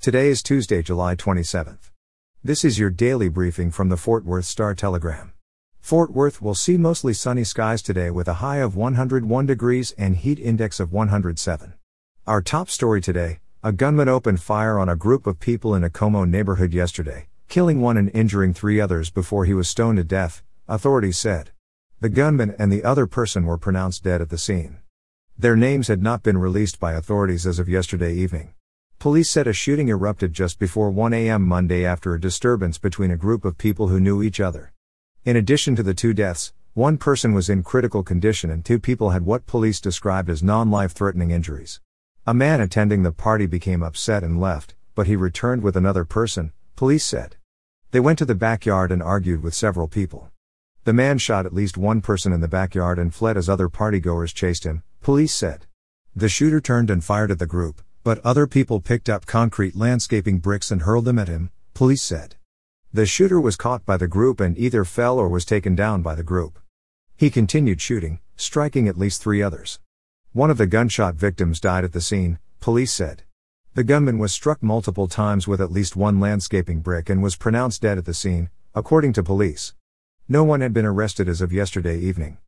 Today is Tuesday, July 27th. This is your daily briefing from the Fort Worth Star Telegram. Fort Worth will see mostly sunny skies today with a high of 101 degrees and heat index of 107. Our top story today a gunman opened fire on a group of people in a Como neighborhood yesterday, killing one and injuring three others before he was stoned to death, authorities said. The gunman and the other person were pronounced dead at the scene. Their names had not been released by authorities as of yesterday evening. Police said a shooting erupted just before 1 a.m. Monday after a disturbance between a group of people who knew each other. In addition to the two deaths, one person was in critical condition and two people had what police described as non life threatening injuries. A man attending the party became upset and left, but he returned with another person, police said. They went to the backyard and argued with several people. The man shot at least one person in the backyard and fled as other partygoers chased him, Police said. The shooter turned and fired at the group, but other people picked up concrete landscaping bricks and hurled them at him, police said. The shooter was caught by the group and either fell or was taken down by the group. He continued shooting, striking at least three others. One of the gunshot victims died at the scene, police said. The gunman was struck multiple times with at least one landscaping brick and was pronounced dead at the scene, according to police. No one had been arrested as of yesterday evening.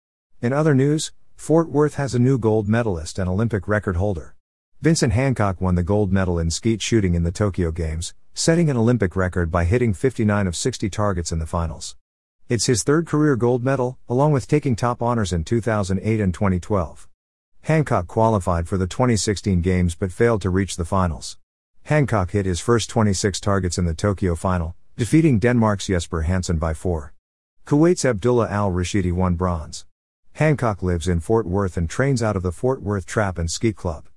In other news, Fort Worth has a new gold medalist and Olympic record holder. Vincent Hancock won the gold medal in skeet shooting in the Tokyo Games, setting an Olympic record by hitting 59 of 60 targets in the finals. It's his third career gold medal, along with taking top honors in 2008 and 2012. Hancock qualified for the 2016 Games but failed to reach the finals. Hancock hit his first 26 targets in the Tokyo final, defeating Denmark's Jesper Hansen by 4. Kuwait's Abdullah Al Rashidi won bronze. Hancock lives in Fort Worth and trains out of the Fort Worth Trap and Skeet Club.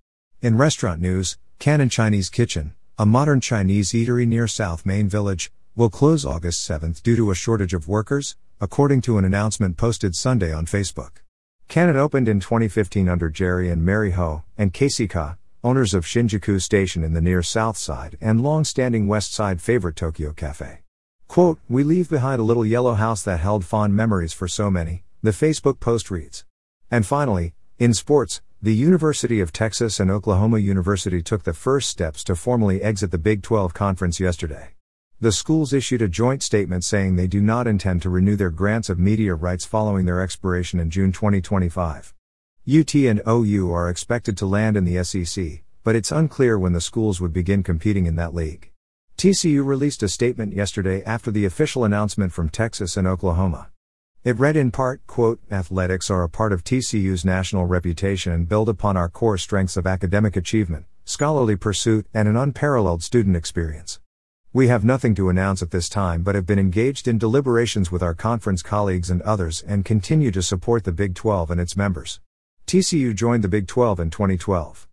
In restaurant news, Cannon Chinese Kitchen, a modern Chinese eatery near South Main Village, will close August 7 due to a shortage of workers, according to an announcement posted Sunday on Facebook. Cannon opened in 2015 under Jerry and Mary Ho and Casey Ka, owners of Shinjuku Station in the near South Side and long-standing West Side favorite Tokyo Cafe. Quote, We leave behind a little yellow house that held fond memories for so many, the Facebook post reads. And finally, in sports, the University of Texas and Oklahoma University took the first steps to formally exit the Big 12 conference yesterday. The schools issued a joint statement saying they do not intend to renew their grants of media rights following their expiration in June 2025. UT and OU are expected to land in the SEC, but it's unclear when the schools would begin competing in that league. TCU released a statement yesterday after the official announcement from Texas and Oklahoma. It read in part, quote, Athletics are a part of TCU's national reputation and build upon our core strengths of academic achievement, scholarly pursuit, and an unparalleled student experience. We have nothing to announce at this time but have been engaged in deliberations with our conference colleagues and others and continue to support the Big 12 and its members. TCU joined the Big 12 in 2012.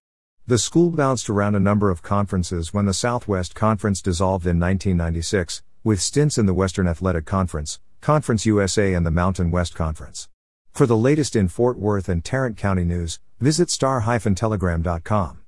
The school bounced around a number of conferences when the Southwest Conference dissolved in 1996, with stints in the Western Athletic Conference, Conference USA and the Mountain West Conference. For the latest in Fort Worth and Tarrant County news, visit star-telegram.com.